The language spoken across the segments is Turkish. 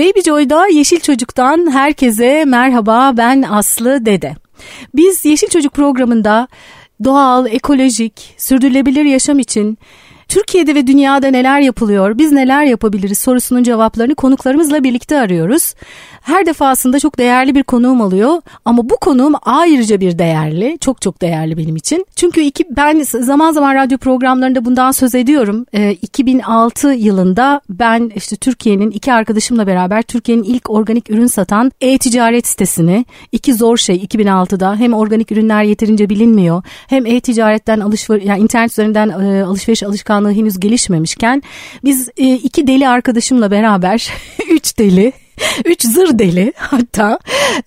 Baby Joy'da Yeşil Çocuk'tan herkese merhaba ben Aslı Dede. Biz Yeşil Çocuk programında doğal, ekolojik, sürdürülebilir yaşam için Türkiye'de ve dünyada neler yapılıyor, biz neler yapabiliriz sorusunun cevaplarını konuklarımızla birlikte arıyoruz. Her defasında çok değerli bir konuğum oluyor ama bu konuğum ayrıca bir değerli, çok çok değerli benim için. Çünkü iki, ben zaman zaman radyo programlarında bundan söz ediyorum. E, ee, 2006 yılında ben işte Türkiye'nin iki arkadaşımla beraber Türkiye'nin ilk organik ürün satan e-ticaret sitesini iki zor şey 2006'da hem organik ürünler yeterince bilinmiyor hem e-ticaretten alışveriş yani internet üzerinden e, alışveriş alışkanlığı henüz gelişmemişken biz e, iki deli arkadaşımla beraber üç deli Üç zır deli hatta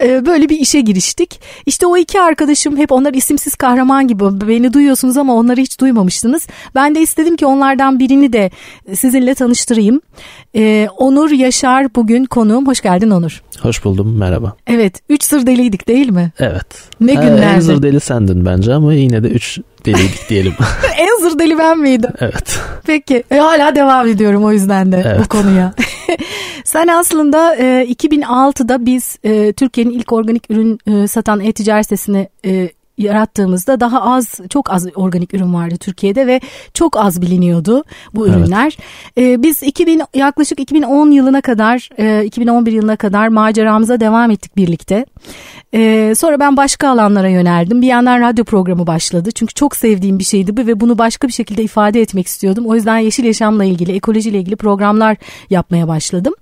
e, böyle bir işe giriştik. İşte o iki arkadaşım hep onlar isimsiz kahraman gibi beni duyuyorsunuz ama onları hiç duymamıştınız. Ben de istedim ki onlardan birini de sizinle tanıştırayım. E, Onur Yaşar bugün konuğum. Hoş geldin Onur. Hoş buldum merhaba. Evet üç zır deliydik değil mi? Evet. Ne günlerdi. En zır deli sendin bence ama yine de üç deliydik diyelim. en zır deli ben miydim? Evet. Peki e, hala devam ediyorum o yüzden de evet. bu konuya. Sen aslında e, 2006'da biz e, Türkiye'nin ilk organik ürün e, satan e-ticaret sitesini e, yarattığımızda daha az çok az organik ürün vardı Türkiye'de ve çok az biliniyordu bu ürünler. Evet. Ee, biz 2000 yaklaşık 2010 yılına kadar e, 2011 yılına kadar maceramıza devam ettik birlikte. Ee, sonra ben başka alanlara yöneldim. Bir yandan radyo programı başladı. Çünkü çok sevdiğim bir şeydi bu ve bunu başka bir şekilde ifade etmek istiyordum. O yüzden yeşil yaşamla ilgili, ekolojiyle ilgili programlar yapmaya başladım.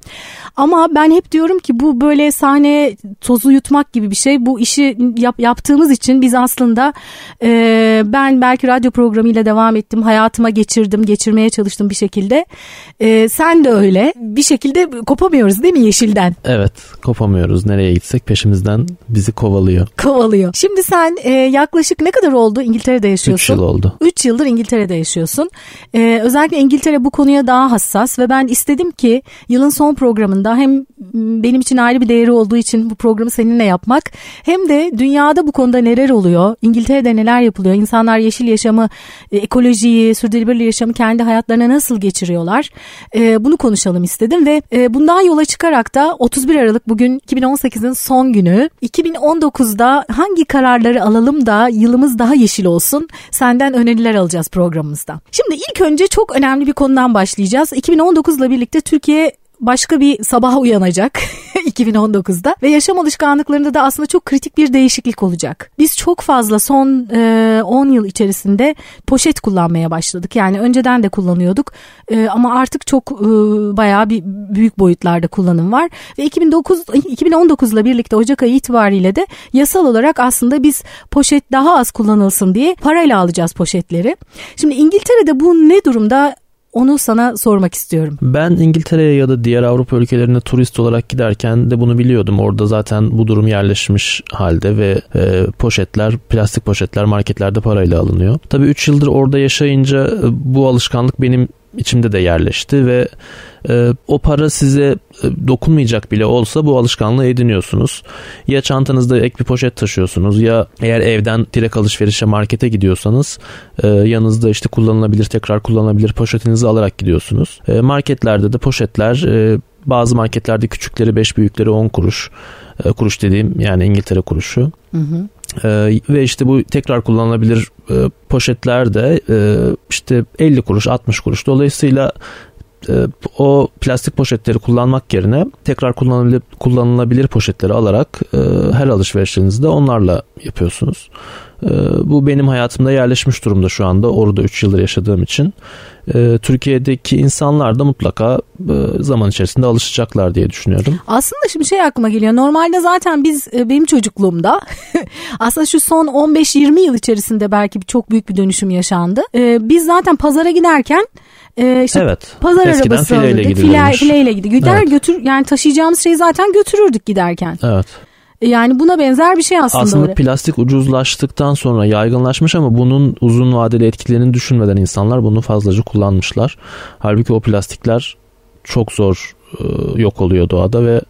Ama ben hep diyorum ki bu böyle sahne tozu yutmak gibi bir şey. Bu işi yap, yaptığımız için biz aslında e, ben belki radyo programıyla devam ettim. Hayatıma geçirdim, geçirmeye çalıştım bir şekilde. E, sen de öyle. Bir şekilde kopamıyoruz değil mi yeşilden? Evet, kopamıyoruz. Nereye gitsek peşimizden bizi kovalıyor. Kovalıyor. Şimdi sen e, yaklaşık ne kadar oldu İngiltere'de yaşıyorsun? 3 yıl oldu. 3 yıldır İngiltere'de yaşıyorsun. E, özellikle İngiltere bu konuya daha hassas ve ben istedim ki yılın son programında hem benim için ayrı bir değeri olduğu için bu programı seninle yapmak hem de dünyada bu konuda neler oluyor? İngiltere'de neler yapılıyor? İnsanlar yeşil yaşamı, e, ekolojiyi, sürdürülebilir yaşamı kendi hayatlarına nasıl geçiriyorlar? E, bunu konuşalım istedim ve e, bundan yola çıkarak da 31 Aralık bugün 2018'in son günü 2019'da hangi kararları alalım da yılımız daha yeşil olsun? Senden öneriler alacağız programımızda. Şimdi ilk önce çok önemli bir konudan başlayacağız. 2019 ile birlikte Türkiye başka bir sabah uyanacak 2019'da ve yaşam alışkanlıklarında da aslında çok kritik bir değişiklik olacak. Biz çok fazla son e, 10 yıl içerisinde poşet kullanmaya başladık. Yani önceden de kullanıyorduk e, ama artık çok e, bayağı bir büyük boyutlarda kullanım var ve 2009 2019 ile birlikte Ocak ayı itibariyle de yasal olarak aslında biz poşet daha az kullanılsın diye parayla alacağız poşetleri. Şimdi İngiltere'de bu ne durumda? Onu sana sormak istiyorum. Ben İngiltere'ye ya da diğer Avrupa ülkelerine turist olarak giderken de bunu biliyordum. Orada zaten bu durum yerleşmiş halde ve e, poşetler, plastik poşetler marketlerde parayla alınıyor. Tabii 3 yıldır orada yaşayınca e, bu alışkanlık benim içimde de yerleşti ve e, o para size e, dokunmayacak bile olsa bu alışkanlığı ediniyorsunuz. Ya çantanızda ek bir poşet taşıyorsunuz ya eğer evden direkt alışverişe markete gidiyorsanız e, yanınızda işte kullanılabilir tekrar kullanılabilir poşetinizi alarak gidiyorsunuz. E, marketlerde de poşetler e, bazı marketlerde küçükleri 5 büyükleri 10 kuruş. E, kuruş dediğim yani İngiltere kuruşu. Hı hı. Ee, ve işte bu tekrar kullanılabilir e, poşetler de e, işte 50 kuruş 60 kuruş dolayısıyla e, o plastik poşetleri kullanmak yerine tekrar kullanılabilir, kullanılabilir poşetleri alarak e, her alışverişinizde onlarla yapıyorsunuz. E, bu benim hayatımda yerleşmiş durumda şu anda orada 3 yıldır yaşadığım için. E, Türkiye'deki insanlar da mutlaka e, zaman içerisinde alışacaklar diye düşünüyorum. Aslında şimdi şey aklıma geliyor. Normalde zaten biz e, benim çocukluğumda aslında şu son 15-20 yıl içerisinde belki çok büyük bir dönüşüm yaşandı. E, biz zaten pazara giderken e, işte evet. pazar Eskiden arabası fileyle alırdık. File, fileyle gidiyor. Gider evet. götür yani taşıyacağımız şeyi zaten götürürdük giderken. Evet. Yani buna benzer bir şey aslında. Aslında öyle. plastik ucuzlaştıktan sonra yaygınlaşmış ama bunun uzun vadeli etkilerini düşünmeden insanlar bunu fazlaca kullanmışlar. Halbuki o plastikler çok zor e, yok oluyor doğada ve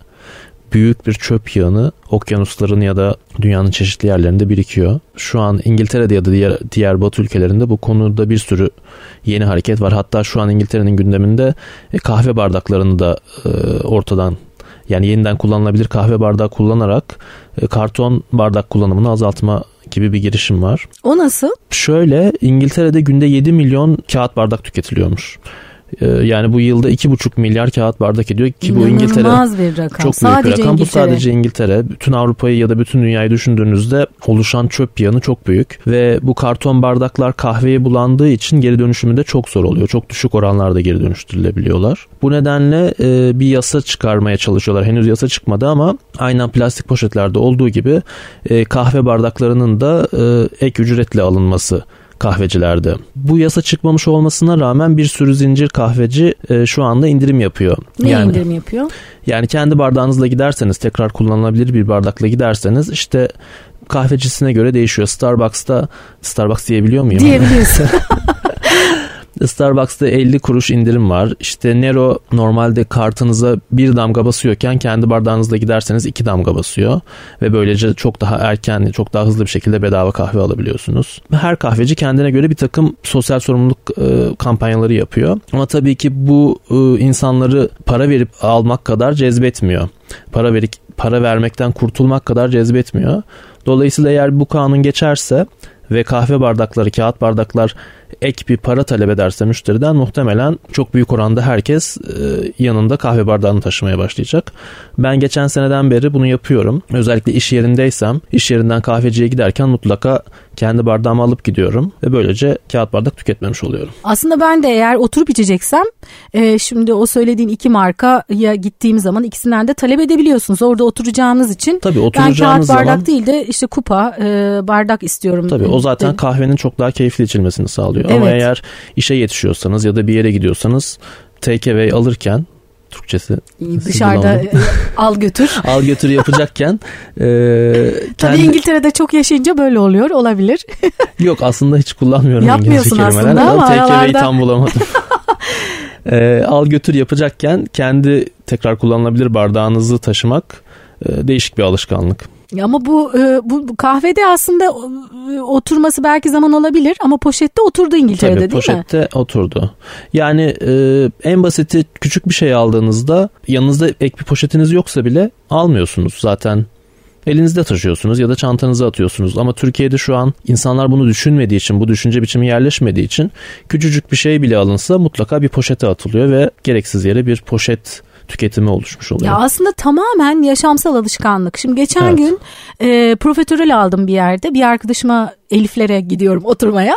büyük bir çöp yığını okyanusların ya da dünyanın çeşitli yerlerinde birikiyor. Şu an İngiltere'de ya da diğer, diğer batı ülkelerinde bu konuda bir sürü yeni hareket var. Hatta şu an İngiltere'nin gündeminde e, kahve bardaklarını da e, ortadan yani yeniden kullanılabilir kahve bardağı kullanarak e, karton bardak kullanımını azaltma gibi bir girişim var. O nasıl? Şöyle İngiltere'de günde 7 milyon kağıt bardak tüketiliyormuş. Ee, yani bu yılda 2,5 milyar kağıt bardak ediyor ki bu İngiltere bir rakam. çok büyük sadece bir rakam. İngiltere. Bu sadece İngiltere. Bütün Avrupa'yı ya da bütün dünyayı düşündüğünüzde oluşan çöp yanı çok büyük ve bu karton bardaklar kahveye bulandığı için geri dönüşümü de çok zor oluyor. Çok düşük oranlarda geri dönüştürülebiliyorlar. Bu nedenle e, bir yasa çıkarmaya çalışıyorlar. Henüz yasa çıkmadı ama aynen plastik poşetlerde olduğu gibi e, kahve bardaklarının da e, ek ücretle alınması kahvecilerde. Bu yasa çıkmamış olmasına rağmen bir sürü zincir kahveci e, şu anda indirim yapıyor. Ne yani, indirim yapıyor? Yani kendi bardağınızla giderseniz tekrar kullanılabilir bir bardakla giderseniz işte kahvecisine göre değişiyor. Starbucks'ta Starbucks diyebiliyor muyum? Diyebiliyorsun. Starbucks'ta 50 kuruş indirim var. İşte Nero normalde kartınıza bir damga basıyorken kendi bardağınızla giderseniz iki damga basıyor. Ve böylece çok daha erken, çok daha hızlı bir şekilde bedava kahve alabiliyorsunuz. Her kahveci kendine göre bir takım sosyal sorumluluk e, kampanyaları yapıyor. Ama tabii ki bu e, insanları para verip almak kadar cezbetmiyor. Para verip para vermekten kurtulmak kadar cezbetmiyor. Dolayısıyla eğer bu kanun geçerse ve kahve bardakları, kağıt bardaklar ek bir para talep ederse müşteriden muhtemelen çok büyük oranda herkes e, yanında kahve bardağını taşımaya başlayacak. Ben geçen seneden beri bunu yapıyorum. Özellikle iş yerindeysem iş yerinden kahveciye giderken mutlaka kendi bardağımı alıp gidiyorum ve böylece kağıt bardak tüketmemiş oluyorum. Aslında ben de eğer oturup içeceksem e, şimdi o söylediğin iki marka ya gittiğim zaman ikisinden de talep edebiliyorsunuz. Orada oturacağınız için Tabii ben oturacağınız kağıt bardak zaman değil de işte kupa e, bardak istiyorum. Tabii o zaten kahvenin çok daha keyifli içilmesini sağlıyor. Ama Evet. eğer işe yetişiyorsanız ya da bir yere gidiyorsanız take away alırken Türkçesi dışarıda e, al götür. al götür yapacakken e, Tabii kendi- İngiltere'de çok yaşayınca böyle oluyor olabilir. Yok aslında hiç kullanmıyorum Yapmıyorsun İngilizce kelimeler. aslında ama take away'i tam bulamadım. Ee, al götür yapacakken kendi tekrar kullanılabilir bardağınızı taşımak e, değişik bir alışkanlık. Ama bu, e, bu bu kahvede aslında e, oturması belki zaman olabilir ama poşette oturdu İngiltere'de Tabii değil mi? poşette oturdu. Yani e, en basiti küçük bir şey aldığınızda yanınızda ek bir poşetiniz yoksa bile almıyorsunuz zaten. Elinizde taşıyorsunuz ya da çantanıza atıyorsunuz ama Türkiye'de şu an insanlar bunu düşünmediği için bu düşünce biçimi yerleşmediği için küçücük bir şey bile alınsa mutlaka bir poşete atılıyor ve gereksiz yere bir poşet tüketimi oluşmuş oluyor. Ya aslında tamamen yaşamsal alışkanlık. Şimdi geçen Evet. gün e, profiterol aldım bir yerde. Bir arkadaşıma Eliflere gidiyorum oturmaya.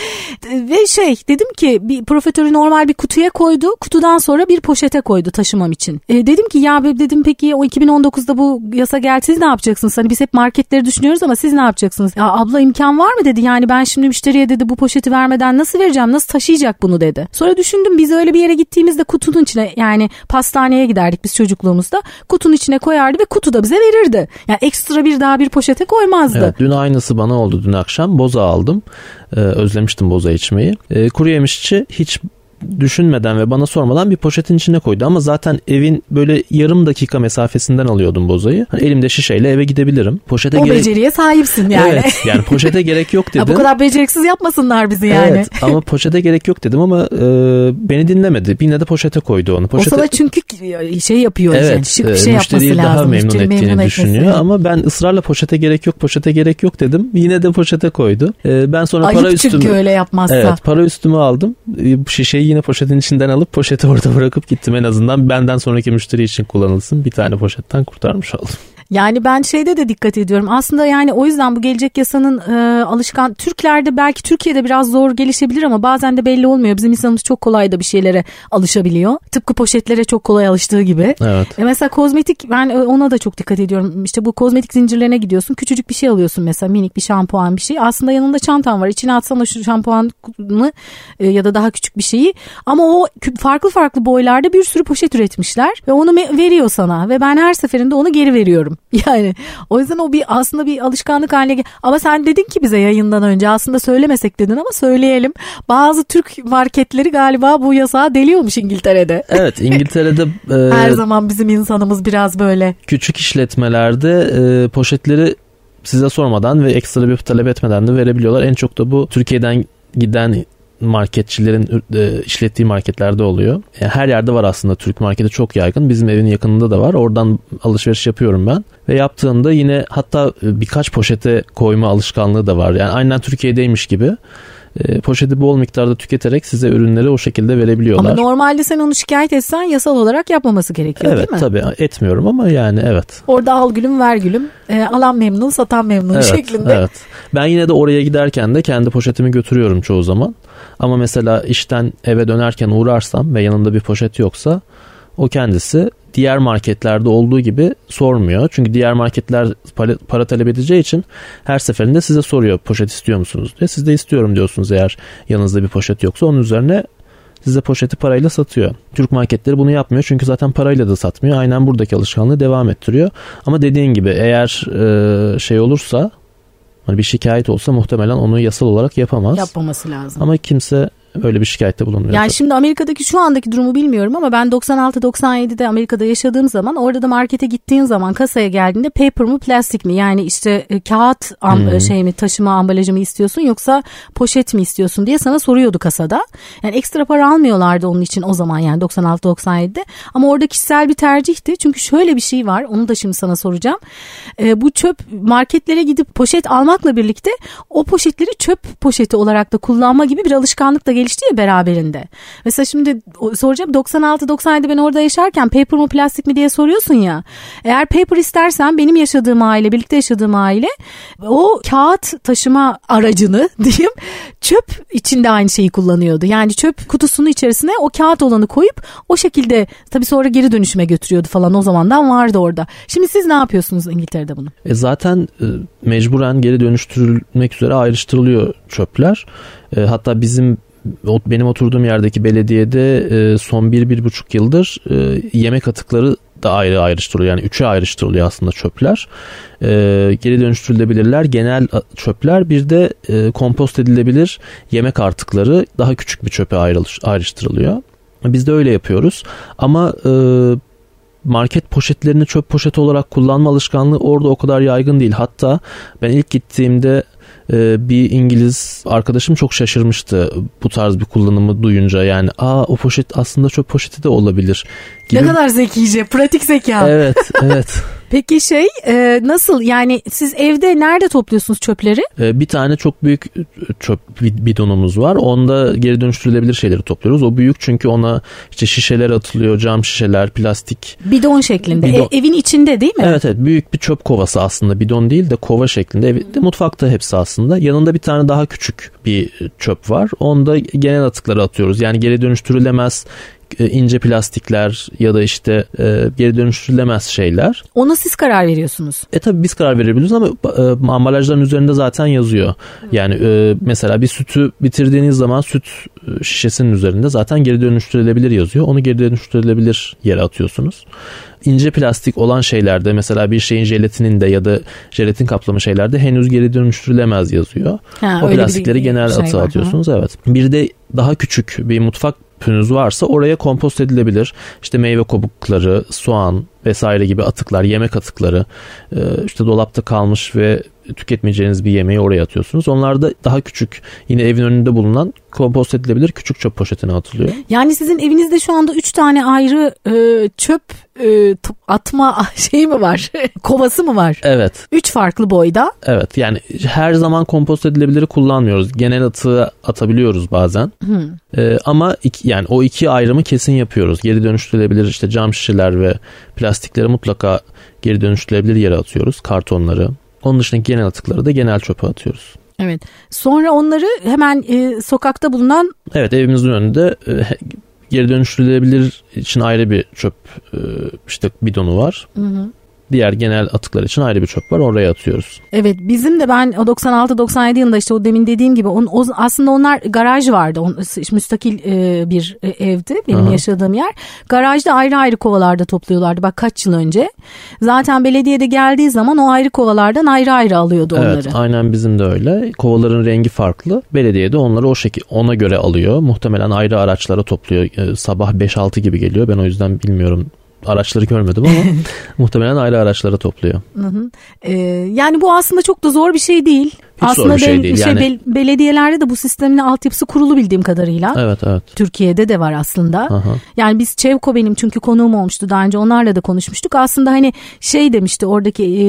Ve şey dedim ki bir profiterolü normal bir kutuya koydu. Kutudan sonra bir poşete koydu taşımam için. E, dedim ki ya dedim peki o 2019'da bu yasa geldi siz ne yapacaksınız? Hani biz hep marketleri düşünüyoruz ama siz ne yapacaksınız? Ya abla imkan var mı dedi. Yani ben şimdi müşteriye dedi bu poşeti vermeden nasıl vereceğim? Nasıl taşıyacak bunu dedi. Sonra düşündüm biz öyle bir yere gittiğimizde kutunun içine yani pastaneye giderdik biz çocukluğumuzda. Kutunun içine koyardı ve kutuda bize verirdi. Yani ekstra bir daha bir poşete koymazdı. Evet, dün aynısı bana oldu dün akşam. Boza aldım. Ee, özlemiştim boza içmeyi. Ee, kuru yemişçi hiç düşünmeden ve bana sormadan bir poşetin içine koydu ama zaten evin böyle yarım dakika mesafesinden alıyordum bozayı. Hani elimde şişeyle eve gidebilirim. Poşete o gerek beceriye sahipsin yani. Evet, yani poşete gerek yok Ya dedim. bu kadar beceriksiz yapmasınlar bizi yani. Evet ama poşete gerek yok dedim ama e, beni dinlemedi. Yine de poşete koydu onu. Poşete, O sana çünkü şey yapıyor yani Evet, şık bir e, şey yapması lazım. daha memnun Müşteri ettiğini memnun düşünüyor etmesi. ama ben ısrarla poşete gerek yok, poşete gerek yok dedim. Yine de poşete koydu. E, ben sonra para Ayıp çünkü üstümü öyle yapmazsa. Evet, para üstümü aldım. E, şişeyi yine poşetin içinden alıp poşeti orada bırakıp gittim en azından benden sonraki müşteri için kullanılsın. Bir tane poşetten kurtarmış oldum. Yani ben şeyde de dikkat ediyorum. Aslında yani o yüzden bu gelecek yasanın e, alışkan Türklerde belki Türkiye'de biraz zor gelişebilir ama bazen de belli olmuyor. Bizim insanımız çok kolay da bir şeylere alışabiliyor. Tıpkı poşetlere çok kolay alıştığı gibi. Evet. E mesela kozmetik ben ona da çok dikkat ediyorum. İşte bu kozmetik zincirlerine gidiyorsun. Küçücük bir şey alıyorsun mesela minik bir şampuan bir şey. Aslında yanında çantan var. İçine atsan o şu şampuanı e, ya da daha küçük bir şeyi. Ama o farklı farklı boylarda bir sürü poşet üretmişler ve onu veriyor sana ve ben her seferinde onu geri veriyorum. Yani o yüzden o bir aslında bir alışkanlık haline ama sen dedin ki bize yayından önce aslında söylemesek dedin ama söyleyelim. Bazı Türk marketleri galiba bu yasağı deliyormuş İngiltere'de. Evet İngiltere'de e, Her zaman bizim insanımız biraz böyle. küçük işletmelerde e, poşetleri size sormadan ve ekstra bir talep etmeden de verebiliyorlar. En çok da bu Türkiye'den giden marketçilerin e, işlettiği marketlerde oluyor. Yani her yerde var aslında Türk marketi çok yaygın. Bizim evin yakınında da var. Oradan alışveriş yapıyorum ben. Ve yaptığımda yine hatta birkaç poşete koyma alışkanlığı da var. Yani aynen Türkiye'deymiş gibi e, poşeti bol miktarda tüketerek size ürünleri o şekilde verebiliyorlar. Ama normalde sen onu şikayet etsen yasal olarak yapmaması gerekiyor evet, değil mi? Evet tabii etmiyorum ama yani evet. Orada al gülüm ver gülüm e, alan memnun satan memnun evet, şeklinde. Evet ben yine de oraya giderken de kendi poşetimi götürüyorum çoğu zaman. Ama mesela işten eve dönerken uğrarsam ve yanında bir poşet yoksa o kendisi diğer marketlerde olduğu gibi sormuyor. Çünkü diğer marketler para, para talep edeceği için her seferinde size soruyor poşet istiyor musunuz diye. Siz de istiyorum diyorsunuz eğer yanınızda bir poşet yoksa onun üzerine size poşeti parayla satıyor. Türk marketleri bunu yapmıyor çünkü zaten parayla da satmıyor. Aynen buradaki alışkanlığı devam ettiriyor. Ama dediğin gibi eğer e, şey olursa hani bir şikayet olsa muhtemelen onu yasal olarak yapamaz. Yapmaması lazım. Ama kimse öyle bir şikayette bulunmuyor. Yani şimdi Amerika'daki şu andaki durumu bilmiyorum ama ben 96-97'de Amerika'da yaşadığım zaman orada da markete gittiğin zaman kasaya geldiğinde paper mı plastik mi yani işte e, kağıt am, hmm. şey mi taşıma ambalajı mı istiyorsun yoksa poşet mi istiyorsun diye sana soruyordu kasada. Yani ekstra para almıyorlardı onun için o zaman yani 96-97'de ama orada kişisel bir tercihti çünkü şöyle bir şey var onu da şimdi sana soracağım. E, bu çöp marketlere gidip poşet almakla birlikte o poşetleri çöp poşeti olarak da kullanma gibi bir alışkanlık da gelişti ya beraberinde. Mesela şimdi soracağım 96-97 ben orada yaşarken paper mı plastik mi diye soruyorsun ya. Eğer paper istersen benim yaşadığım aile birlikte yaşadığım aile o kağıt taşıma aracını diyeyim çöp içinde aynı şeyi kullanıyordu. Yani çöp kutusunun içerisine o kağıt olanı koyup o şekilde tabii sonra geri dönüşüme götürüyordu falan o zamandan vardı orada. Şimdi siz ne yapıyorsunuz İngiltere'de bunu? E zaten e, mecburen geri dönüştürülmek üzere ayrıştırılıyor çöpler. E, hatta bizim benim oturduğum yerdeki belediyede e, son bir, bir buçuk yıldır e, yemek atıkları da ayrı ayrıştırılıyor. Yani üçe ayrıştırılıyor aslında çöpler. E, geri dönüştürülebilirler. Genel çöpler bir de kompost edilebilir yemek artıkları daha küçük bir çöpe ayrıştırılıyor. Biz de öyle yapıyoruz. Ama market poşetlerini çöp poşeti olarak kullanma alışkanlığı orada o kadar yaygın değil. Hatta ben ilk gittiğimde bir İngiliz arkadaşım çok şaşırmıştı bu tarz bir kullanımı duyunca yani aa o poşet aslında çöp poşeti de olabilir. Gibi. Ne kadar zekice, pratik zeka. Evet, evet. Peki şey e, nasıl yani siz evde nerede topluyorsunuz çöpleri? E, bir tane çok büyük çöp bidonumuz var. Onda geri dönüştürülebilir şeyleri topluyoruz. O büyük çünkü ona işte şişeler atılıyor, cam şişeler, plastik. Bidon şeklinde. Bidon. E, evin içinde değil mi? Evet evet büyük bir çöp kovası aslında. Bidon değil de kova şeklinde. Evde, mutfakta hepsi aslında. Yanında bir tane daha küçük bir çöp var. Onda genel atıkları atıyoruz. Yani geri dönüştürülemez e, ince plastikler ya da işte e, geri dönüştürülemez şeyler. Ona siz karar veriyorsunuz. E tabi biz karar verebiliyoruz ama e, ambalajların üzerinde zaten yazıyor. Yani e, mesela bir sütü bitirdiğiniz zaman süt e, şişesinin üzerinde zaten geri dönüştürülebilir yazıyor. Onu geri dönüştürülebilir yere atıyorsunuz ince plastik olan şeylerde mesela bir şeyin jelatininde ya da jelatin kaplama şeylerde henüz geri dönüştürülemez yazıyor. Ha, o plastikleri genel şey atığa atıyorsunuz. Hı. Evet. Bir de daha küçük bir mutfak pünüz varsa oraya kompost edilebilir. İşte meyve kabukları, soğan vesaire gibi atıklar, yemek atıkları, e, işte dolapta kalmış ve tüketmeyeceğiniz bir yemeği oraya atıyorsunuz. Onlar da daha küçük yine evin önünde bulunan kompost edilebilir küçük çöp poşetine atılıyor. Yani sizin evinizde şu anda 3 tane ayrı e, çöp e, atma şey mi var? Kovası mı var? Evet. 3 farklı boyda. Evet yani her zaman kompost edilebiliri kullanmıyoruz. Genel atığı atabiliyoruz bazen. Hmm. E, ama iki, yani o iki ayrımı kesin yapıyoruz. Geri dönüştürülebilir işte cam şişeler ve plastikleri mutlaka geri dönüştürülebilir yere atıyoruz. Kartonları. Onun dışındaki genel atıkları da genel çöpe atıyoruz. Evet. Sonra onları hemen e, sokakta bulunan... Evet evimizin önünde e, geri dönüştürülebilir için ayrı bir çöp e, işte bidonu var. Hı hı. Diğer genel atıklar için ayrı bir çöp var oraya atıyoruz. Evet bizim de ben o 96-97 yılında işte o demin dediğim gibi on, o, aslında onlar garaj vardı. On, müstakil e, bir e, evdi benim Aha. yaşadığım yer. Garajda ayrı ayrı kovalarda topluyorlardı bak kaç yıl önce. Zaten belediyede geldiği zaman o ayrı kovalardan ayrı ayrı alıyordu onları. Evet aynen bizim de öyle. Kovaların rengi farklı. Belediyede onları o şekilde ona göre alıyor. Muhtemelen ayrı araçlara topluyor. E, sabah 5-6 gibi geliyor. Ben o yüzden bilmiyorum araçları görmedim ama muhtemelen ayrı araçlara topluyor. Hı hı. Ee, yani bu aslında çok da zor bir şey değil. Hiç Aslında zor bir şey değil. Şey, yani... Be- belediyelerde de bu sistemin altyapısı kurulu bildiğim kadarıyla. Evet evet. Türkiye'de de var aslında. Aha. Yani biz Çevko benim çünkü konuğum olmuştu daha önce onlarla da konuşmuştuk. Aslında hani şey demişti oradaki e,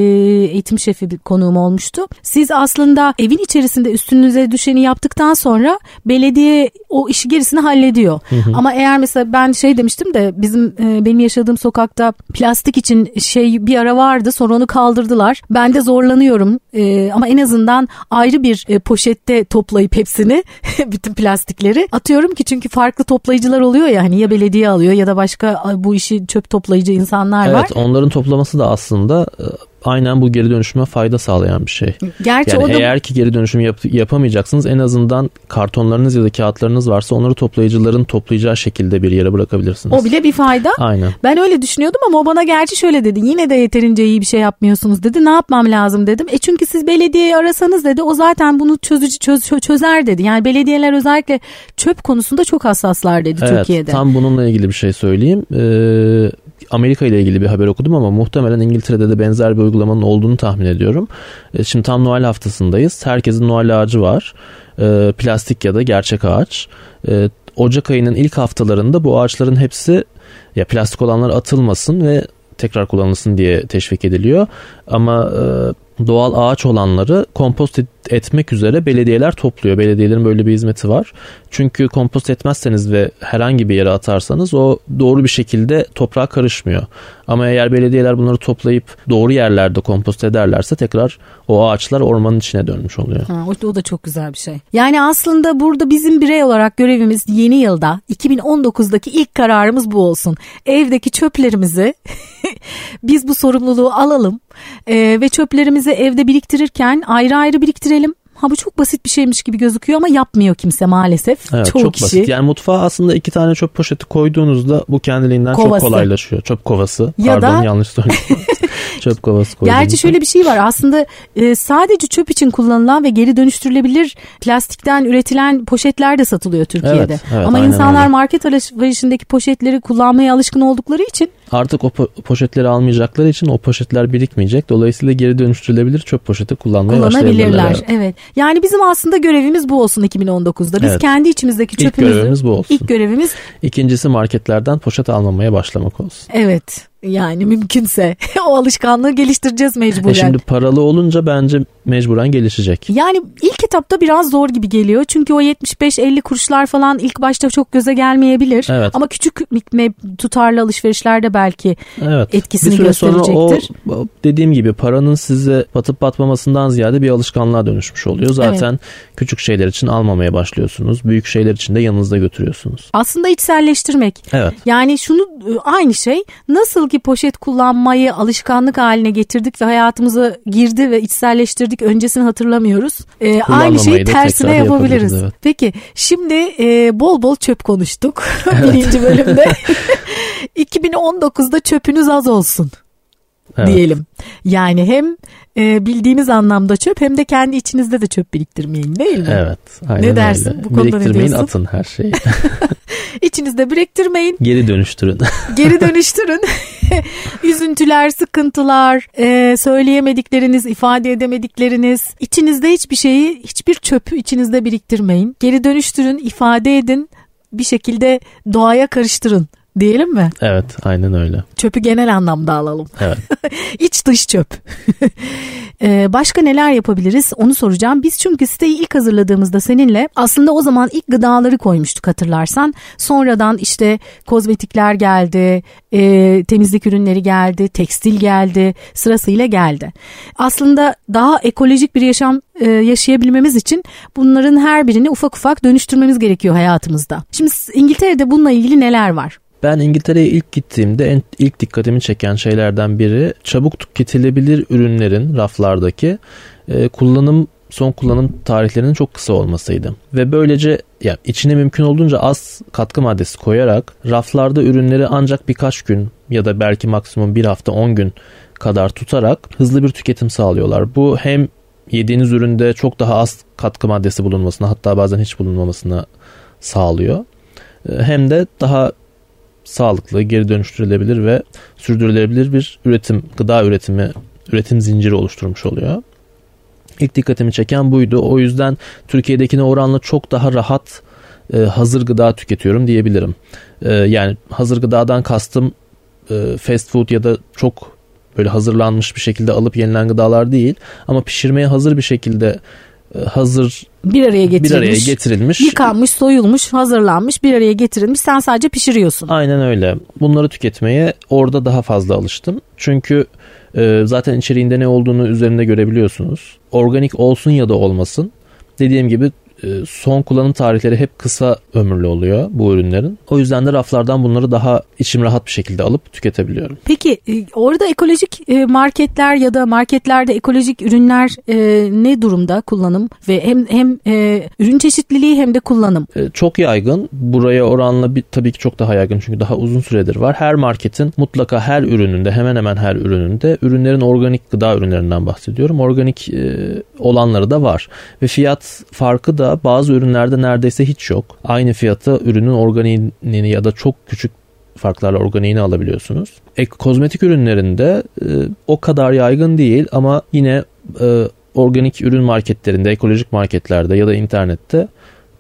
eğitim şefi bir konuğum olmuştu. Siz aslında evin içerisinde üstünüze düşeni yaptıktan sonra belediye o işi gerisini hallediyor. Hı hı. Ama eğer mesela ben şey demiştim de bizim e, benim yaşadığım sokakta plastik için şey bir ara vardı sonra onu kaldırdılar. Ben de zorlanıyorum e, ama en azından ayrı bir e, poşette toplayıp hepsini bütün plastikleri atıyorum ki çünkü farklı toplayıcılar oluyor ya hani ya belediye alıyor ya da başka bu işi çöp toplayıcı insanlar evet, var. Evet onların toplaması da aslında e, aynen bu geri dönüşüme fayda sağlayan bir şey. Gerçi yani o da... eğer ki geri dönüşüm yap, yapamayacaksınız en azından kartonlarınız ya da kağıtlarınız varsa onları toplayıcıların toplayacağı şekilde bir yere bırakabilirsiniz. O bile bir fayda. Aynen. Ben öyle düşünüyordum ama o bana gerçi şöyle dedi. Yine de yeterince iyi bir şey yapmıyorsunuz dedi. Ne yapmam lazım dedim. E çünkü siz belediyeyi arasanız dedi o zaten bunu çözücü çöz, çözer dedi. Yani belediyeler özellikle çöp konusunda çok hassaslar dedi evet, Türkiye'de. Tam bununla ilgili bir şey söyleyeyim. Ee, Amerika ile ilgili bir haber okudum ama muhtemelen İngiltere'de de benzer bir uygulamanın olduğunu tahmin ediyorum. E, şimdi tam Noel haftasındayız. Herkesin Noel ağacı var. E, plastik ya da gerçek ağaç. E, Ocak ayının ilk haftalarında bu ağaçların hepsi ya plastik olanlar atılmasın ve tekrar kullanılsın diye teşvik ediliyor. Ama doğal ağaç olanları kompost etmek üzere belediyeler topluyor. Belediyelerin böyle bir hizmeti var. Çünkü kompost etmezseniz ve herhangi bir yere atarsanız o doğru bir şekilde toprağa karışmıyor. Ama eğer belediyeler bunları toplayıp doğru yerlerde kompost ederlerse tekrar o ağaçlar ormanın içine dönmüş oluyor. Ha, o da çok güzel bir şey. Yani aslında burada bizim birey olarak görevimiz yeni yılda 2019'daki ilk kararımız bu olsun. Evdeki çöplerimizi biz bu sorumluluğu alalım e, ve çöplerimizi evde biriktirirken ayrı ayrı biriktirelim. Ha bu çok basit bir şeymiş gibi gözüküyor ama yapmıyor kimse maalesef. Evet, Çoğu çok kişi. basit. Yani mutfağa aslında iki tane çöp poşeti koyduğunuzda bu kendiliğinden kovası. çok kolaylaşıyor. Çöp kovası. Ya Pardon da... yanlış söyledim. çöp kovası koyduğunuzda. Gerçi şöyle bir şey var aslında e, sadece çöp için kullanılan ve geri dönüştürülebilir plastikten üretilen poşetler de satılıyor Türkiye'de. Evet, evet, ama insanlar öyle. market alışverişindeki poşetleri kullanmaya alışkın oldukları için artık o po- poşetleri almayacakları için o poşetler birikmeyecek. Dolayısıyla geri dönüştürülebilir çöp poşeti kullanmaya başlayabilirler. Evet. evet. Yani bizim aslında görevimiz bu olsun 2019'da. Biz evet. kendi içimizdeki çöpümüzü. İlk görevimiz bu olsun. İlk görevimiz. İkincisi marketlerden poşet almamaya başlamak olsun. Evet. Yani mümkünse o alışkanlığı geliştireceğiz mecburen. E şimdi paralı olunca bence mecburen gelişecek. Yani ilk etapta biraz zor gibi geliyor. Çünkü o 75-50 kuruşlar falan ilk başta çok göze gelmeyebilir. Evet. Ama küçük tutarlı alışverişlerde belki evet. etkisini bir süre gösterecektir. Sonra o dediğim gibi paranın size batıp batmamasından ziyade bir alışkanlığa dönüşmüş oluyor. Zaten evet. küçük şeyler için almamaya başlıyorsunuz. Büyük şeyler için de yanınızda götürüyorsunuz. Aslında içselleştirmek. Evet. Yani şunu aynı şey nasıl ki poşet kullanmayı alışkanlık haline getirdik ve hayatımıza girdi ve içselleştirdik. Öncesini hatırlamıyoruz. Ee, aynı şeyi tersine yapabiliriz. Evet. Peki şimdi e, bol bol çöp konuştuk evet. birinci bölümde. 2019'da çöpünüz az olsun. Evet. diyelim. Yani hem e, bildiğiniz anlamda çöp hem de kendi içinizde de çöp biriktirmeyin değil mi? Evet. Aynen ne dersin? Öyle. Bu konuda Biriktirmeyin ne diyorsun? atın her şeyi. İçinizde biriktirmeyin. Geri dönüştürün. Geri dönüştürün. Üzüntüler, sıkıntılar, e, söyleyemedikleriniz, ifade edemedikleriniz. içinizde hiçbir şeyi, hiçbir çöpü içinizde biriktirmeyin. Geri dönüştürün, ifade edin. Bir şekilde doğaya karıştırın diyelim mi? Evet aynen öyle. Çöpü genel anlamda alalım. Evet. İç dış çöp. ee, başka neler yapabiliriz onu soracağım. Biz çünkü siteyi ilk hazırladığımızda seninle aslında o zaman ilk gıdaları koymuştuk hatırlarsan. Sonradan işte kozmetikler geldi, e, temizlik ürünleri geldi, tekstil geldi, sırasıyla geldi. Aslında daha ekolojik bir yaşam e, yaşayabilmemiz için bunların her birini ufak ufak dönüştürmemiz gerekiyor hayatımızda. Şimdi İngiltere'de bununla ilgili neler var? Ben İngiltere'ye ilk gittiğimde en ilk dikkatimi çeken şeylerden biri çabuk tüketilebilir ürünlerin raflardaki e, kullanım son kullanım tarihlerinin çok kısa olmasıydı. Ve böylece ya içine mümkün olduğunca az katkı maddesi koyarak raflarda ürünleri ancak birkaç gün ya da belki maksimum bir hafta 10 gün kadar tutarak hızlı bir tüketim sağlıyorlar. Bu hem yediğiniz üründe çok daha az katkı maddesi bulunmasına hatta bazen hiç bulunmamasına sağlıyor. E, hem de daha sağlıklı, geri dönüştürülebilir ve sürdürülebilir bir üretim, gıda üretimi, üretim zinciri oluşturmuş oluyor. İlk dikkatimi çeken buydu. O yüzden Türkiye'dekine oranla çok daha rahat e, hazır gıda tüketiyorum diyebilirim. E, yani hazır gıdadan kastım e, fast food ya da çok böyle hazırlanmış bir şekilde alıp yenilen gıdalar değil. Ama pişirmeye hazır bir şekilde hazır bir araya getirilmiş, bir araya getirilmiş, yıkanmış, soyulmuş, hazırlanmış, bir araya getirilmiş. Sen sadece pişiriyorsun. Aynen öyle. Bunları tüketmeye orada daha fazla alıştım. Çünkü e, zaten içeriğinde ne olduğunu üzerinde görebiliyorsunuz. Organik olsun ya da olmasın. Dediğim gibi e, son kullanım tarihleri hep kısa ömürlü oluyor bu ürünlerin. O yüzden de raflardan bunları daha içim rahat bir şekilde alıp tüketebiliyorum. Peki e, orada ekolojik e, marketler ya da marketlerde ekolojik ürünler ne durumda kullanım ve hem hem ürün çeşitliliği hem de kullanım? Çok yaygın. Buraya oranla bir, tabii ki çok daha yaygın çünkü daha uzun süredir var. Her marketin mutlaka her ürününde hemen hemen her ürününde ürünlerin organik gıda ürünlerinden bahsediyorum. Organik olanları da var ve fiyat farkı da bazı ürünlerde neredeyse hiç yok. Aynı fiyata ürünün organiğini ya da çok küçük farklarla organiğini alabiliyorsunuz. Ek kozmetik ürünlerinde e, o kadar yaygın değil ama yine e, organik ürün marketlerinde, ekolojik marketlerde ya da internette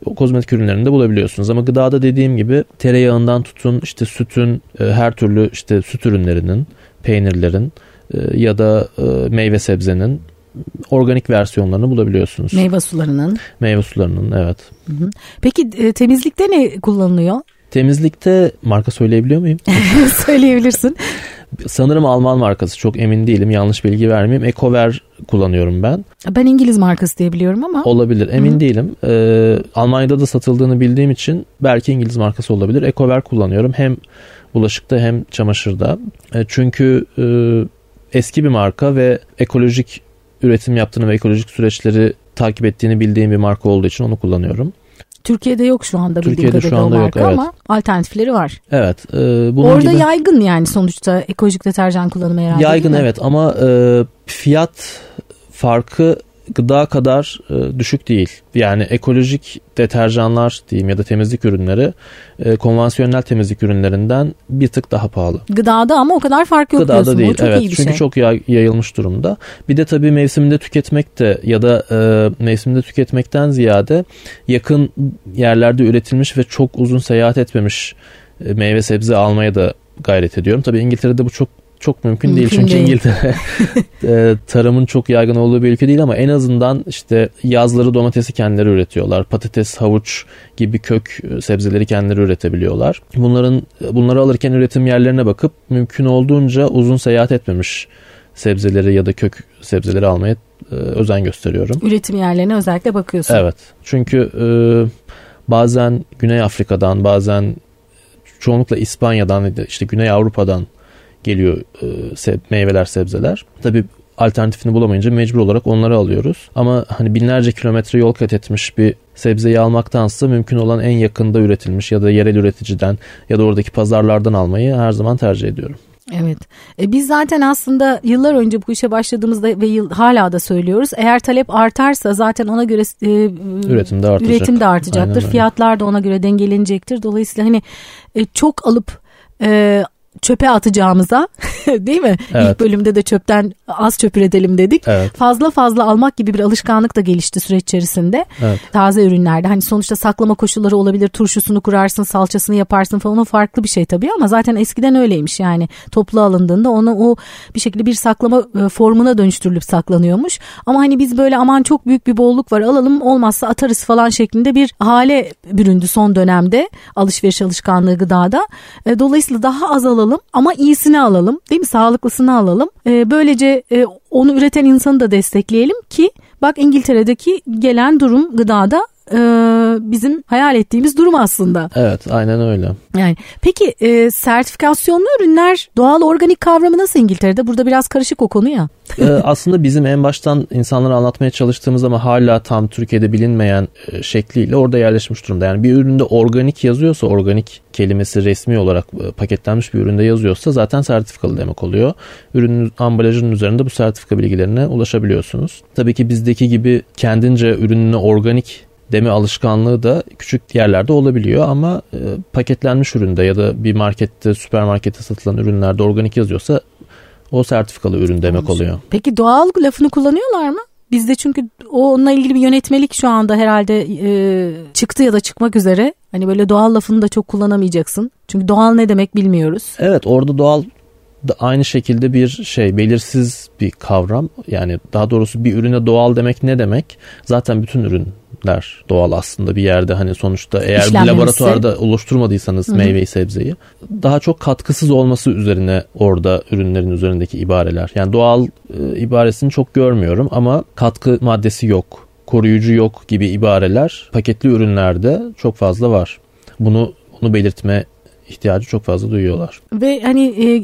o kozmetik ürünlerinde bulabiliyorsunuz. Ama gıdada dediğim gibi tereyağından tutun işte sütün e, her türlü işte süt ürünlerinin, peynirlerin e, ya da e, meyve sebzenin organik versiyonlarını bulabiliyorsunuz. Meyve sularının. Meyve sularının evet. Hı hı. Peki e, temizlikte ne kullanılıyor? Temizlikte marka söyleyebiliyor muyum? Söyleyebilirsin. Sanırım Alman markası çok emin değilim yanlış bilgi vermeyeyim. Ecover kullanıyorum ben. Ben İngiliz markası diye biliyorum ama. Olabilir emin Hı. değilim. Ee, Almanya'da da satıldığını bildiğim için belki İngiliz markası olabilir. Ecover kullanıyorum hem bulaşıkta hem çamaşırda. E, çünkü e, eski bir marka ve ekolojik üretim yaptığını ve ekolojik süreçleri takip ettiğini bildiğim bir marka olduğu için onu kullanıyorum. Türkiye'de yok şu anda bildiğim Türkiye'de kadarıyla şu anda marka yok, evet. ama alternatifleri var. Evet. E, bunun Orada gibi... yaygın yani sonuçta ekolojik deterjan kullanımı herhalde. Yaygın evet ama e, fiyat farkı gıda kadar e, düşük değil. Yani ekolojik deterjanlar diyeyim ya da temizlik ürünleri e, konvansiyonel temizlik ürünlerinden bir tık daha pahalı. Gıdada ama o kadar fark yok Gıdada diyorsun. değil. çok evet, iyi bir çünkü şey. çok yayılmış durumda. Bir de tabii mevsiminde tüketmek de ya da e, mevsiminde tüketmekten ziyade yakın yerlerde üretilmiş ve çok uzun seyahat etmemiş meyve sebze almaya da gayret ediyorum. Tabii İngiltere'de bu çok çok mümkün, mümkün değil. Çünkü değil. İngiltere e, tarımın çok yaygın olduğu bir ülke değil ama en azından işte yazları domatesi kendileri üretiyorlar. Patates, havuç gibi kök e, sebzeleri kendileri üretebiliyorlar. Bunların bunları alırken üretim yerlerine bakıp mümkün olduğunca uzun seyahat etmemiş sebzeleri ya da kök sebzeleri almaya e, özen gösteriyorum. Üretim yerlerine özellikle bakıyorsun. Evet. Çünkü e, bazen Güney Afrika'dan, bazen çoğunlukla İspanya'dan işte Güney Avrupa'dan geliyor e, meyveler sebzeler. Tabii alternatifini bulamayınca mecbur olarak onları alıyoruz. Ama hani binlerce kilometre yol kat etmiş bir sebzeyi almaktansa mümkün olan en yakında üretilmiş ya da yerel üreticiden ya da oradaki pazarlardan almayı her zaman tercih ediyorum. Evet. E, biz zaten aslında yıllar önce bu işe başladığımızda ve yıl, hala da söylüyoruz. Eğer talep artarsa zaten ona göre e, üretim de artacak. Üretim de artacaktır. Fiyatlar da ona göre dengelenecektir. Dolayısıyla hani e, çok alıp e, çöpe atacağımıza değil mi? Evet. İlk bölümde de çöpten az çöp üretelim dedik. Evet. Fazla fazla almak gibi bir alışkanlık da gelişti süreç içerisinde. Evet. Taze ürünlerde hani sonuçta saklama koşulları olabilir. Turşusunu kurarsın, salçasını yaparsın falan o farklı bir şey tabii ama zaten eskiden öyleymiş yani. Toplu alındığında onu o bir şekilde bir saklama e, formuna dönüştürülüp saklanıyormuş. Ama hani biz böyle aman çok büyük bir bolluk var alalım olmazsa atarız falan şeklinde bir hale büründü son dönemde alışveriş alışkanlığı gıdada. E, dolayısıyla daha az alalım ama iyisini alalım değil mi? Sağlıklısını alalım. E, böylece e, onu üreten insanı da destekleyelim ki bak İngiltere'deki gelen durum gıdada e, bizim hayal ettiğimiz durum aslında. Evet aynen öyle. Yani peki e, sertifikasyonlu ürünler doğal organik kavramı nasıl İngiltere'de? Burada biraz karışık o konu ya. e, aslında bizim en baştan insanlara anlatmaya çalıştığımız ama hala tam Türkiye'de bilinmeyen e, şekliyle orada yerleşmiş durumda. Yani bir üründe organik yazıyorsa organik kelimesi resmi olarak e, paketlenmiş bir üründe yazıyorsa zaten sertifikalı demek oluyor. Ürünün ambalajının üzerinde bu sertifika bilgilerine ulaşabiliyorsunuz. Tabii ki bizdeki gibi kendince ürününü organik deme alışkanlığı da küçük yerlerde olabiliyor ama e, paketlenmiş üründe ya da bir markette, süpermarkette satılan ürünlerde organik yazıyorsa o sertifikalı ürün demek oluyor. Peki doğal lafını kullanıyorlar mı? Bizde çünkü onunla ilgili bir yönetmelik şu anda herhalde e, çıktı ya da çıkmak üzere. Hani böyle doğal lafını da çok kullanamayacaksın. Çünkü doğal ne demek bilmiyoruz. Evet orada doğal da aynı şekilde bir şey belirsiz bir kavram. Yani daha doğrusu bir ürüne doğal demek ne demek? Zaten bütün ürünler doğal aslında bir yerde hani sonuçta eğer bir laboratuvarda oluşturmadıysanız Hı-hı. meyveyi sebzeyi daha çok katkısız olması üzerine orada ürünlerin üzerindeki ibareler. Yani doğal e, ibaresini çok görmüyorum ama katkı maddesi yok, koruyucu yok gibi ibareler paketli ürünlerde çok fazla var. Bunu bunu belirtme ihtiyacı çok fazla duyuyorlar. Ve hani e,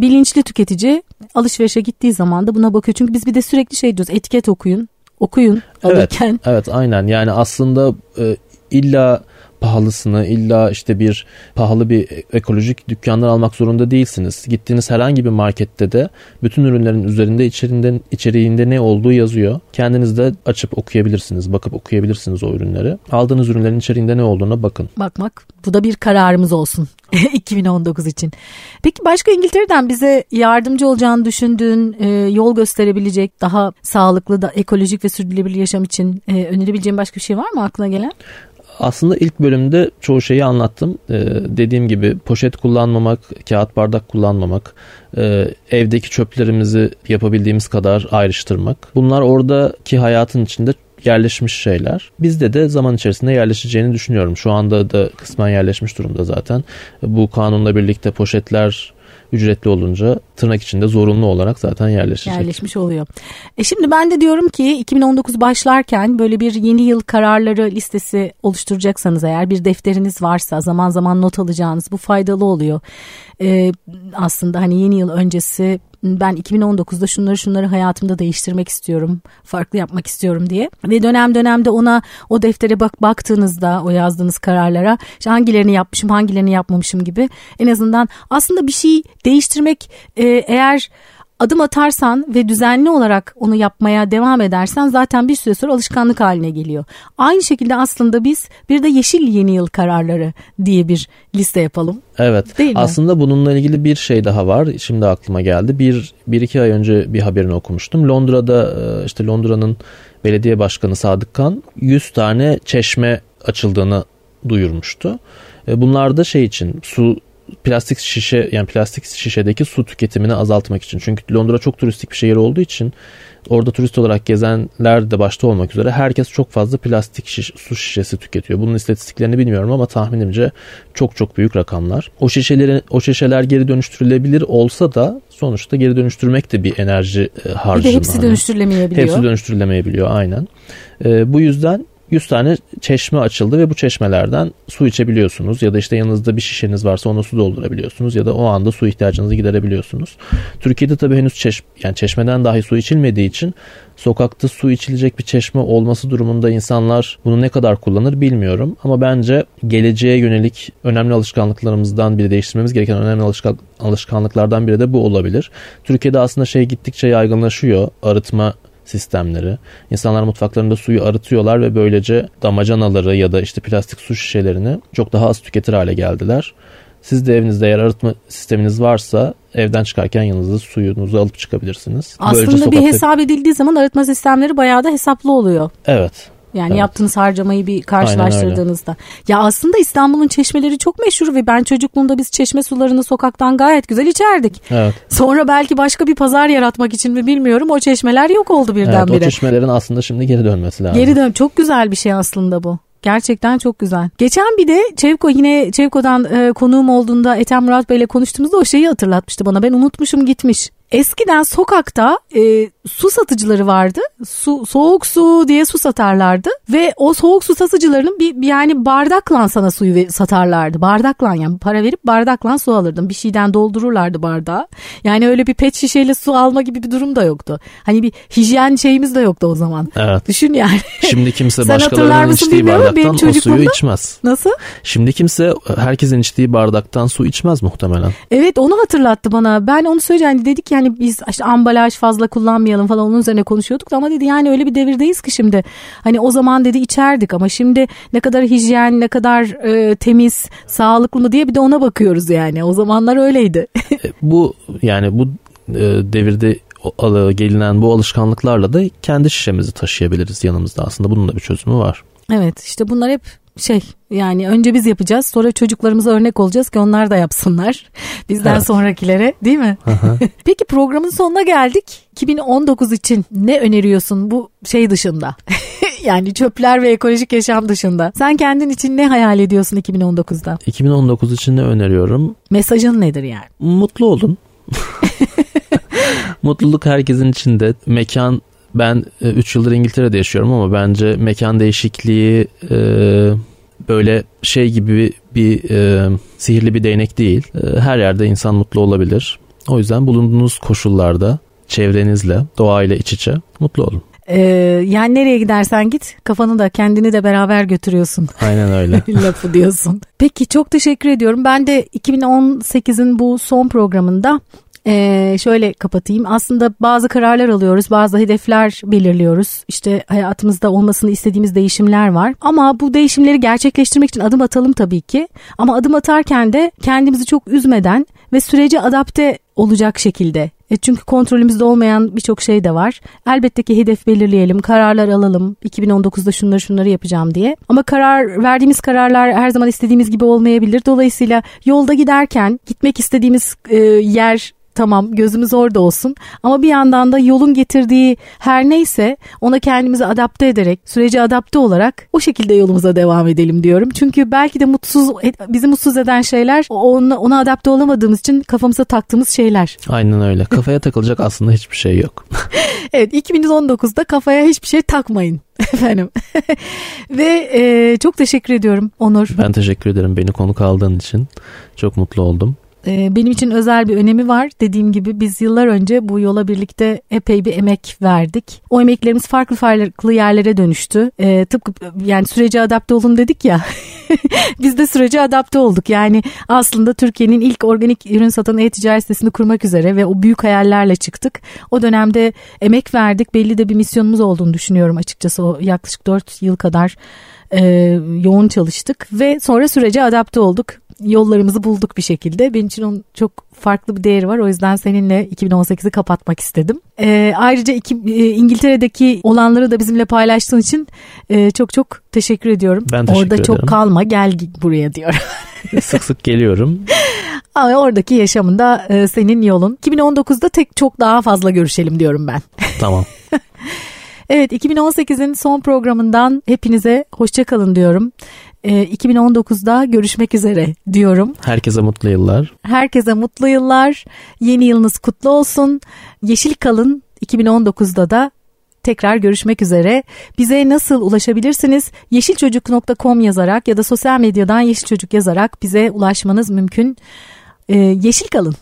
bilinçli tüketici alışverişe gittiği zaman da buna bakıyor. Çünkü biz bir de sürekli şey diyoruz etiket okuyun okuyun alırken. Evet, evet aynen yani aslında e, illa pahalısını illa işte bir pahalı bir ekolojik dükkandan almak zorunda değilsiniz. Gittiğiniz herhangi bir markette de bütün ürünlerin üzerinde içeriğinde, içeriğinde ne olduğu yazıyor. Kendiniz de açıp okuyabilirsiniz, bakıp okuyabilirsiniz o ürünleri. Aldığınız ürünlerin içeriğinde ne olduğuna bakın. Bakmak bu da bir kararımız olsun 2019 için. Peki başka İngiltere'den bize yardımcı olacağını düşündüğün, e, yol gösterebilecek, daha sağlıklı da ekolojik ve sürdürülebilir yaşam için e, önerebileceğin başka bir şey var mı aklına gelen? Aslında ilk bölümde çoğu şeyi anlattım. Ee, dediğim gibi poşet kullanmamak, kağıt bardak kullanmamak, e, evdeki çöplerimizi yapabildiğimiz kadar ayrıştırmak. Bunlar oradaki hayatın içinde yerleşmiş şeyler. Bizde de zaman içerisinde yerleşeceğini düşünüyorum. Şu anda da kısmen yerleşmiş durumda zaten. Bu kanunla birlikte poşetler ücretli olunca tırnak içinde zorunlu olarak zaten yerleşecek. Yerleşmiş oluyor. E şimdi ben de diyorum ki 2019 başlarken böyle bir yeni yıl kararları listesi oluşturacaksanız eğer bir defteriniz varsa zaman zaman not alacağınız bu faydalı oluyor. Ee, aslında hani yeni yıl öncesi ben 2019'da şunları şunları hayatımda değiştirmek istiyorum, farklı yapmak istiyorum diye. Ve dönem dönemde ona o deftere bak baktığınızda o yazdığınız kararlara işte hangilerini yapmışım, hangilerini yapmamışım gibi en azından aslında bir şey değiştirmek e, eğer adım atarsan ve düzenli olarak onu yapmaya devam edersen zaten bir süre sonra alışkanlık haline geliyor. Aynı şekilde aslında biz bir de yeşil yeni yıl kararları diye bir liste yapalım. Evet. Değil mi? Aslında bununla ilgili bir şey daha var. Şimdi aklıma geldi. Bir, bir iki ay önce bir haberini okumuştum. Londra'da e, işte Londra'nın belediye başkanı Sadık Kan 100 tane çeşme açıldığını duyurmuştu. E, bunlar da şey için su plastik şişe yani plastik şişedeki su tüketimini azaltmak için. Çünkü Londra çok turistik bir şehir olduğu için orada turist olarak gezenler de başta olmak üzere herkes çok fazla plastik şiş, su şişesi tüketiyor. Bunun istatistiklerini bilmiyorum ama tahminimce çok çok büyük rakamlar. O şişeleri o şişeler geri dönüştürülebilir olsa da sonuçta geri dönüştürmek de bir enerji harcama. Bir de hepsi dönüştürülemeyebiliyor. Hepsi dönüştürülemeyebiliyor aynen. E, bu yüzden 100 tane çeşme açıldı ve bu çeşmelerden su içebiliyorsunuz ya da işte yanınızda bir şişeniz varsa ona su doldurabiliyorsunuz ya da o anda su ihtiyacınızı giderebiliyorsunuz. Türkiye'de tabii henüz çeş yani çeşmeden dahi su içilmediği için sokakta su içilecek bir çeşme olması durumunda insanlar bunu ne kadar kullanır bilmiyorum ama bence geleceğe yönelik önemli alışkanlıklarımızdan biri değiştirmemiz gereken önemli alışkanlıklardan biri de bu olabilir. Türkiye'de aslında şey gittikçe yaygınlaşıyor. Arıtma sistemleri. İnsanlar mutfaklarında suyu arıtıyorlar ve böylece damacanaları ya da işte plastik su şişelerini çok daha az tüketir hale geldiler. Siz de evinizde eğer arıtma sisteminiz varsa evden çıkarken yanınızda suyunuzu alıp çıkabilirsiniz. Aslında Böylece sokakta... bir hesap edildiği zaman arıtma sistemleri bayağı da hesaplı oluyor. Evet. Yani evet. yaptığınız harcamayı bir karşılaştırdığınızda. Ya aslında İstanbul'un çeşmeleri çok meşhur ve ben çocukluğumda biz çeşme sularını sokaktan gayet güzel içerdik. Evet. Sonra belki başka bir pazar yaratmak için mi bilmiyorum o çeşmeler yok oldu birdenbire. Evet, o çeşmelerin aslında şimdi geri dönmesi lazım. Geri dön çok güzel bir şey aslında bu. Gerçekten çok güzel. Geçen bir de Çevko yine Çevko'dan e, konuğum olduğunda Ethem Murat Bey'le konuştuğumuzda o şeyi hatırlatmıştı bana. Ben unutmuşum gitmiş. Eskiden sokakta e, su satıcıları vardı. Su soğuk su diye su satarlardı ve o soğuk su satıcılarının bir, yani bardakla sana suyu satarlardı. Bardakla yani para verip bardakla su alırdım. Bir şeyden doldururlardı bardağı. Yani öyle bir pet şişeyle su alma gibi bir durum da yoktu. Hani bir hijyen şeyimiz de yoktu o zaman. Evet. Düşün yani. Şimdi kimse başkalarının içtiği bardaktan o suyu içmez. Nasıl? Şimdi kimse herkesin içtiği bardaktan su içmez muhtemelen. Evet onu hatırlattı bana. Ben onu söyleyeceğim. Dedik yani biz işte ambalaj fazla kullanmayalım falan onun üzerine konuşuyorduk da ama dedi yani öyle bir devirdeyiz ki şimdi. Hani o zaman dedi içerdik ama şimdi ne kadar hijyen, ne kadar e, temiz, sağlıklı mı diye bir de ona bakıyoruz yani. O zamanlar öyleydi. E, bu yani bu e, devirde gelinen bu alışkanlıklarla da kendi şişemizi taşıyabiliriz yanımızda. Aslında bunun da bir çözümü var. Evet işte bunlar hep şey yani önce biz yapacağız sonra çocuklarımıza örnek olacağız ki onlar da yapsınlar bizden evet. sonrakilere değil mi? Peki programın sonuna geldik. 2019 için ne öneriyorsun bu şey dışında? yani çöpler ve ekolojik yaşam dışında. Sen kendin için ne hayal ediyorsun 2019'da? 2019 için ne öneriyorum? Mesajın nedir yani? Mutlu olun. Mutluluk herkesin içinde. Mekan ben 3 e, yıldır İngiltere'de yaşıyorum ama bence mekan değişikliği e, böyle şey gibi bir e, sihirli bir değnek değil. E, her yerde insan mutlu olabilir. O yüzden bulunduğunuz koşullarda çevrenizle, doğayla iç içe mutlu olun. Ee, yani nereye gidersen git kafanı da kendini de beraber götürüyorsun. Aynen öyle. Lafı diyorsun. Peki çok teşekkür ediyorum. Ben de 2018'in bu son programında ee, şöyle kapatayım. Aslında bazı kararlar alıyoruz, bazı hedefler belirliyoruz. İşte hayatımızda olmasını istediğimiz değişimler var. Ama bu değişimleri gerçekleştirmek için adım atalım tabii ki. Ama adım atarken de kendimizi çok üzmeden ve sürece adapte olacak şekilde. E çünkü kontrolümüzde olmayan birçok şey de var. Elbette ki hedef belirleyelim, kararlar alalım. 2019'da şunları şunları yapacağım diye. Ama karar verdiğimiz kararlar her zaman istediğimiz gibi olmayabilir. Dolayısıyla yolda giderken gitmek istediğimiz e, yer tamam gözümüz orada olsun ama bir yandan da yolun getirdiği her neyse ona kendimizi adapte ederek sürece adapte olarak o şekilde yolumuza devam edelim diyorum. Çünkü belki de mutsuz bizi mutsuz eden şeyler ona, ona adapte olamadığımız için kafamıza taktığımız şeyler. Aynen öyle. Kafaya takılacak aslında hiçbir şey yok. evet 2019'da kafaya hiçbir şey takmayın efendim. Ve e, çok teşekkür ediyorum Onur. Ben teşekkür ederim beni konuk aldığın için. Çok mutlu oldum. Ee, benim için özel bir önemi var. Dediğim gibi biz yıllar önce bu yola birlikte epey bir emek verdik. O emeklerimiz farklı farklı yerlere dönüştü. Ee, tıpkı yani sürece adapte olun dedik ya. biz de sürece adapte olduk. Yani aslında Türkiye'nin ilk organik ürün satan e-ticaret sitesini kurmak üzere ve o büyük hayallerle çıktık. O dönemde emek verdik. Belli de bir misyonumuz olduğunu düşünüyorum açıkçası. O yaklaşık 4 yıl kadar e, yoğun çalıştık ve sonra sürece adapte olduk yollarımızı bulduk bir şekilde. Benim için onun çok farklı bir değeri var. O yüzden seninle 2018'i kapatmak istedim. E, ayrıca iki, e, İngiltere'deki olanları da bizimle paylaştığın için e, çok çok teşekkür ediyorum. Ben teşekkür Orada ederim. çok kalma gel buraya diyor. sık sık geliyorum. Ama oradaki yaşamında e, senin yolun. 2019'da tek çok daha fazla görüşelim diyorum ben. Tamam. Evet 2018'in son programından hepinize hoşçakalın diyorum. 2019'da ee, görüşmek üzere diyorum. Herkese mutlu yıllar. Herkese mutlu yıllar. Yeni yılınız kutlu olsun. Yeşil kalın 2019'da da tekrar görüşmek üzere. Bize nasıl ulaşabilirsiniz? yeşilçocuk.com yazarak ya da sosyal medyadan Yeşil Çocuk yazarak bize ulaşmanız mümkün. Ee, yeşil kalın.